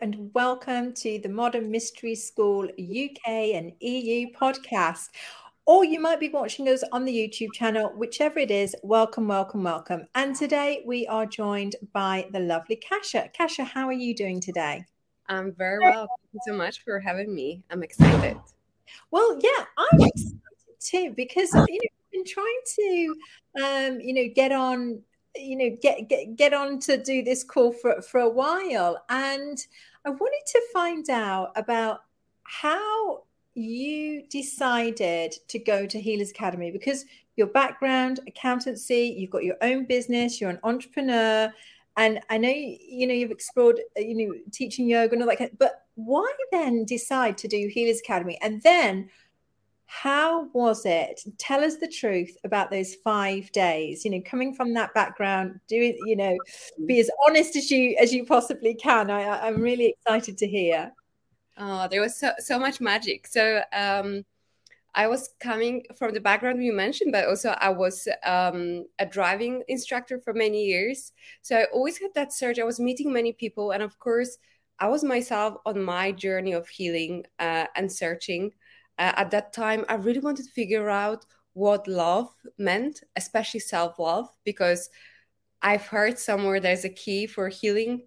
And welcome to the Modern Mystery School UK and EU podcast. Or you might be watching us on the YouTube channel, whichever it is. Welcome, welcome, welcome. And today we are joined by the lovely Kasha. Kasha, how are you doing today? I'm very well. Thank you so much for having me. I'm excited. Well, yeah, I'm excited too because you know, I've been trying to, um, you know, get on you know get get get on to do this call for for a while and i wanted to find out about how you decided to go to healers academy because your background accountancy you've got your own business you're an entrepreneur and i know you know you've explored uh, you know teaching yoga and all that but why then decide to do healers academy? And then how was it? Tell us the truth about those five days you know coming from that background do it you know be as honest as you as you possibly can. I, i'm really excited to hear. Oh there was so, so much magic. So um I was coming from the background you mentioned, but also I was um, a driving instructor for many years. So I always had that search. I was meeting many people, and of course, I was myself on my journey of healing uh, and searching uh, at that time, I really wanted to figure out what love meant, especially self love, because I've heard somewhere there's a key for healing.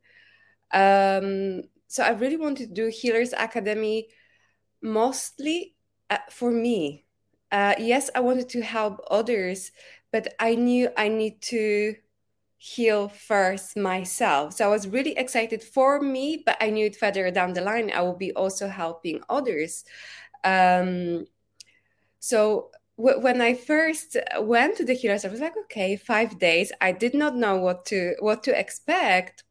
Um, so I really wanted to do Healers Academy mostly uh, for me. Uh, yes, I wanted to help others, but I knew I need to heal first myself. So I was really excited for me, but I knew further down the line I will be also helping others. Um, so when I first went to the healers, I was like, okay, five days. I did not know what to what to expect.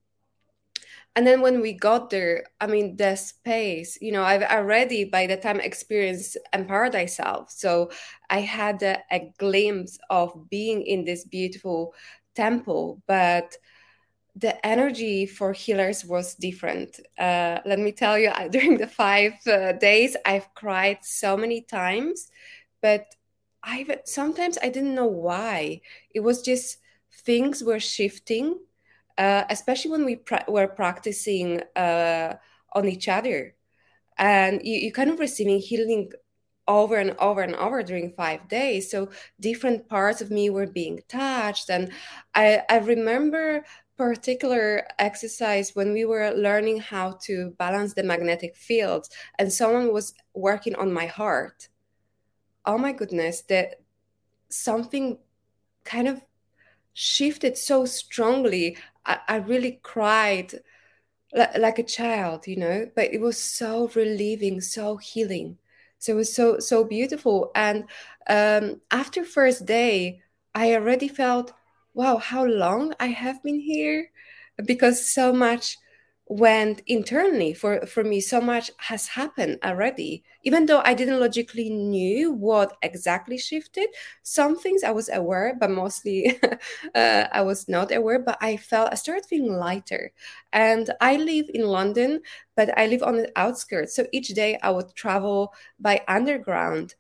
And then when we got there, I mean, the space, you know, I've already by the time experienced empowered myself. So I had a, a glimpse of being in this beautiful temple, but the energy for healers was different. Uh, let me tell you, during the five uh, days, I've cried so many times, but I sometimes I didn't know why. It was just things were shifting, uh, especially when we pra- were practicing uh, on each other, and you, you kind of receiving healing over and over and over during five days. So different parts of me were being touched, and I, I remember particular exercise when we were learning how to balance the magnetic fields and someone was working on my heart. Oh my goodness that something kind of shifted so strongly. I, I really cried like a child you know but it was so relieving so healing. So it was so so beautiful. And um, after first day i already felt wow, how long I have been here? Because so much went internally for, for me, so much has happened already. Even though I didn't logically knew what exactly shifted, some things I was aware, but mostly uh, I was not aware. But I felt I started feeling lighter. And I live in London, but I live on the outskirts. So each day I would travel by underground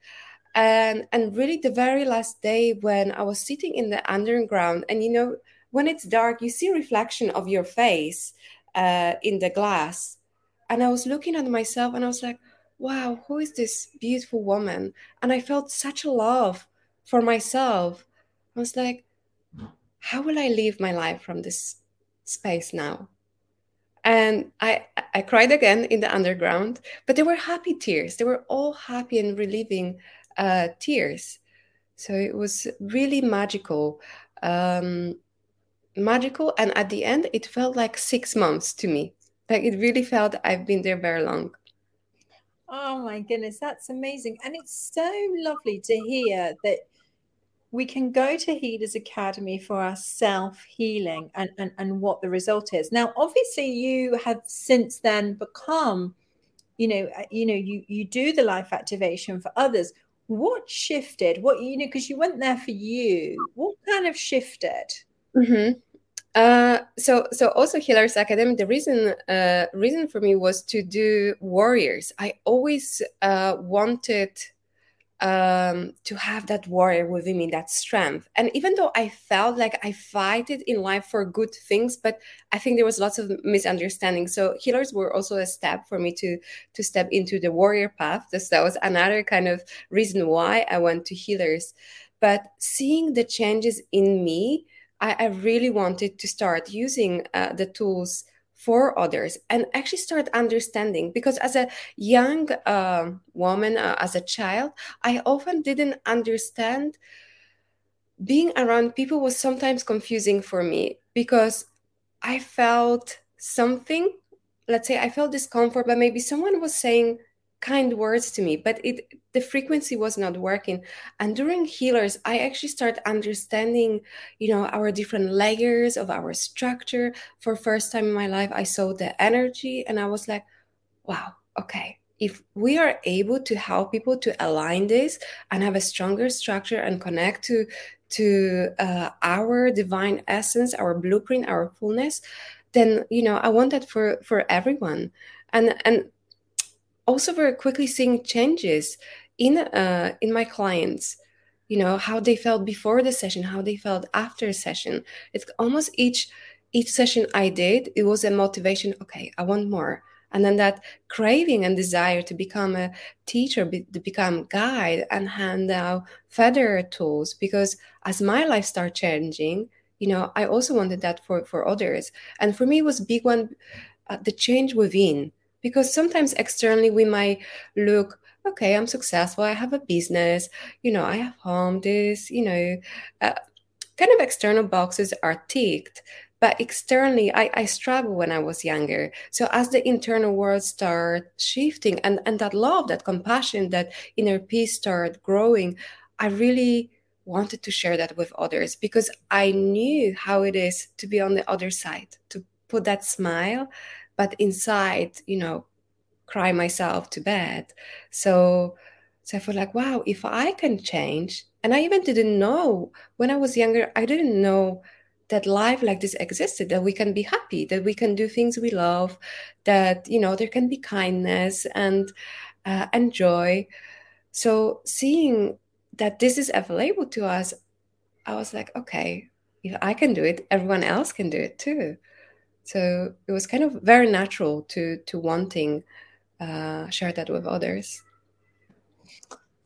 and and really the very last day when i was sitting in the underground and you know when it's dark you see reflection of your face uh, in the glass. And i was looking at myself and i was like wow who is this beautiful woman? And i felt such a love for myself. I was like how will i live my life from this space now? And I, I cried again in the underground but they were happy tears. They were all happy and relieving uh, tears. So it was really magical. Um, magical. And at the end, it felt like six months to me. Like it really felt I've been there very long. Oh my goodness, that's amazing. And it's so lovely to hear that we can go to Healers Academy for our self healing and, and, and what the result is. Now, obviously, you have since then become you know uh, you know you you do the life activation for others what shifted? What you know because you went there for you. What kind of shifted? Mm-hmm. uh, so so also healers academy the reason uh, reason for me was to do warriors. I always uh, wanted um, to have that warrior within me, that strength. And even though I felt like I fight it in life for good things, but I think there was lots of misunderstanding. So healers were also a step for me to to step into the warrior path. This that was another kind of reason why I went to healers. But seeing the changes in me, I, I really wanted to start using uh, the tools for others and actually start understanding. Because as a young uh, woman uh, as a child i often didn't understand being around people was sometimes confusing for me because i felt something let's say i felt discomfort but maybe someone was saying kind words to me but it the frequency was not working. And during healers i actually start understanding you know our different layers of our structure. For first time in my life i saw the energy and i was like wow okay. If we are able to help people to align this and have a stronger structure and connect to to uh, our divine essence our blueprint our fullness then you know i want that for for everyone. And and also very quickly seeing changes in uh, in my clients you know how they felt before the session how they felt after a session. It's almost each each session i did it was a motivation okay i want more. And then that craving and desire to become a teacher be, to become guide and hand out feather tools because as my life started changing you know i also wanted that for for others. And for me it was big one uh, the change within because sometimes externally we might look okay i'm successful i have a business you know i have home this you know uh, kind of external boxes are ticked but externally I, I struggle when i was younger. So as the internal world start shifting and, and that love that compassion that inner peace start growing i really wanted to share that with others because i knew how it is to be on the other side to put that smile but inside you know cry myself to bed. So so i felt like wow if i can change and i even didn't know when i was younger i didn't know that life like this existed that we can be happy that we can do things we love that you know there can be kindness and uh, and joy. So seeing that this is available to us i was like okay if i can do it everyone else can do it too so it was kind of very natural to to wanting uh, share that with others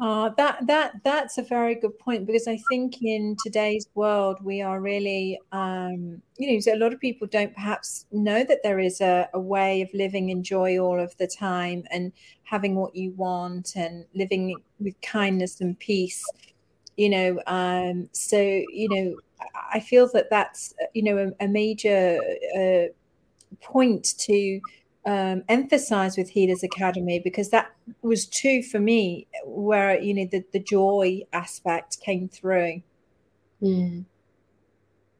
uh, that that that's a very good point because I think in today's world we are really, um, you know, so a lot of people don't perhaps know that there is a, a, way of living in joy all of the time and having what you want and living with kindness and peace. You know, um, so you know, I feel that that's you know a, a major uh, point to um, emphasize with Healers Academy because that was too for me where you know the, the joy aspect came through. Mm.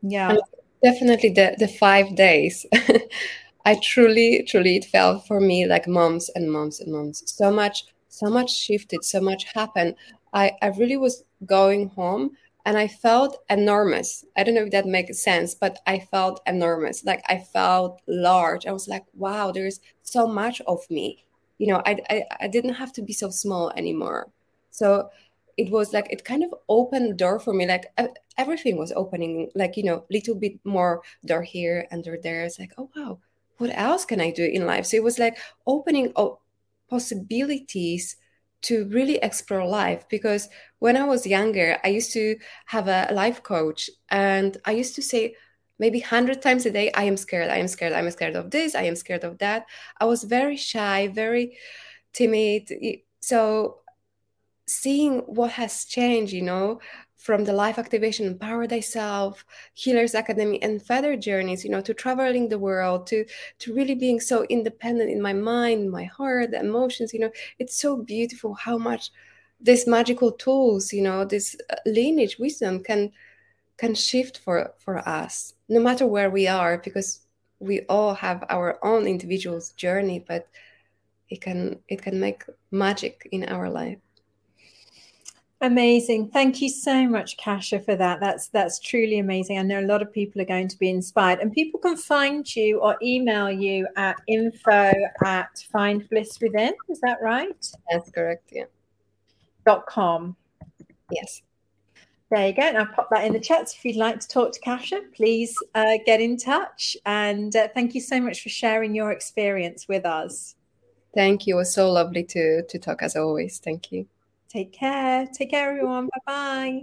Yeah, and definitely the the five days. I truly, truly, it felt for me like months and months and months. So much, so much shifted, so much happened. I, I really was going home and I felt enormous. I don't know if that makes sense, but I felt enormous. Like I felt large. I was like, wow, there's so much of me. You know, I, I, I didn't have to be so small anymore. So it was like it kind of opened the door for me. Like everything was opening. Like you know, little bit more door here and door there. It's like, oh wow, what else can I do in life? So it was like opening up possibilities to really explore life because when I was younger, I used to have a life coach and I used to say maybe 100 times a day, I am scared, I am scared, I'm scared of this, I am scared of that. I was very shy, very timid. So seeing what has changed, you know, from the life activation empower thyself healers academy and feather journeys you know to traveling the world to to really being so independent in my mind my heart the emotions you know. It's so beautiful how much these magical tools you know this uh, lineage wisdom can can shift for for us no matter where we are because we all have our own individual journey but it can it can make magic in our life Amazing. Thank you so much, Kasha, for that. That's that's truly amazing. I know a lot of people are going to be inspired. And people can find you or email you at info at find bliss within. Is that right? That's correct. Yeah. Dot com. Yes. There you go. And I'll pop that in the chat. So if you'd like to talk to Kasha, please uh, get in touch. And uh, thank you so much for sharing your experience with us. Thank you. It was so lovely to to talk as always. Thank you. Take care. Take care, everyone. Bye bye.